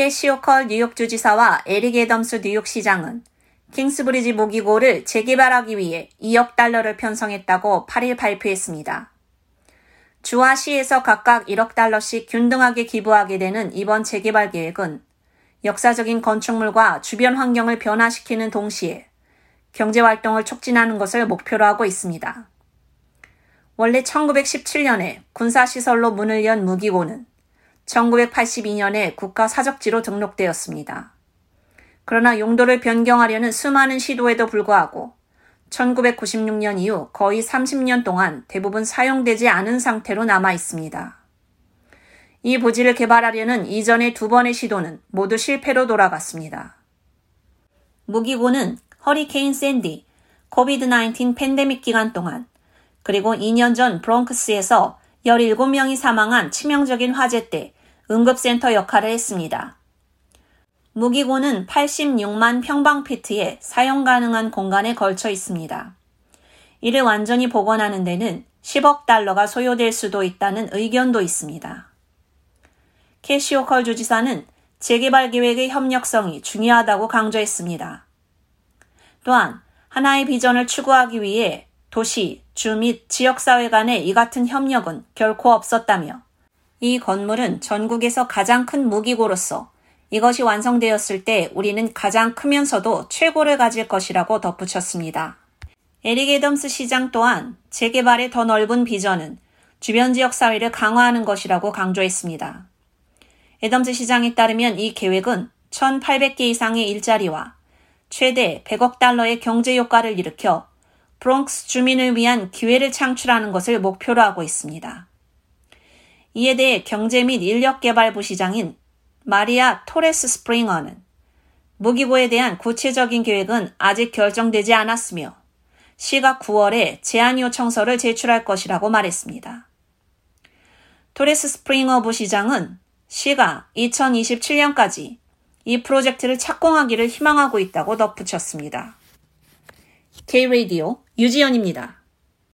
캐시오컬 뉴욕 주지사와 에릭 애덤스 뉴욕시장은 킹스브리지 모기고를 재개발하기 위해 2억 달러를 편성했다고 8일 발표했습니다. 주와 시에서 각각 1억 달러씩 균등하게 기부하게 되는 이번 재개발 계획은 역사적인 건축물과 주변 환경을 변화시키는 동시에 경제 활동을 촉진하는 것을 목표로 하고 있습니다. 원래 1917년에 군사시설로 문을 연 무기고는 1982년에 국가 사적지로 등록되었습니다. 그러나 용도를 변경하려는 수많은 시도에도 불구하고 1996년 이후 거의 30년 동안 대부분 사용되지 않은 상태로 남아 있습니다. 이 부지를 개발하려는 이전의 두 번의 시도는 모두 실패로 돌아갔습니다. 무기고는 허리케인 샌디, 코비드-19 팬데믹 기간 동안 그리고 2년 전 브롱크스에서 17명이 사망한 치명적인 화재 때 응급센터 역할을 했습니다. 무기고는 86만 평방피트의 사용 가능한 공간에 걸쳐 있습니다. 이를 완전히 복원하는 데는 10억 달러가 소요될 수도 있다는 의견도 있습니다. 캐시오컬 주지사는 재개발 계획의 협력성이 중요하다고 강조했습니다. 또한 하나의 비전을 추구하기 위해 도시, 주 및 지역사회 간의 이 같은 협력은 결코 없었다며 이 건물은 전국에서 가장 큰 무기고로서 이것이 완성되었을 때 우리는 가장 크면서도 최고를 가질 것이라고 덧붙였습니다. 에릭 애덤스 시장 또한 재개발의 더 넓은 비전은 주변 지역 사회를 강화하는 것이라고 강조했습니다. 애덤스 시장에 따르면 이 계획은 1,800개 이상의 일자리와 최대 100억 달러의 경제 효과를 일으켜 브롱크스 주민을 위한 기회를 창출하는 것을 목표로 하고 있습니다. 이에 대해 경제 및 인력 개발 부 시장인 마리아 토레스 스프링어는 무기고에 대한 구체적인 계획은 아직 결정되지 않았으며 시가 9월에 제안 요청서를 제출할 것이라고 말했습니다. 토레스 스프링어 부시장은 시가 2027년까지 이 프로젝트를 착공하기를 희망하고 있다고 덧붙였습니다. K-Radio 유지연입니다.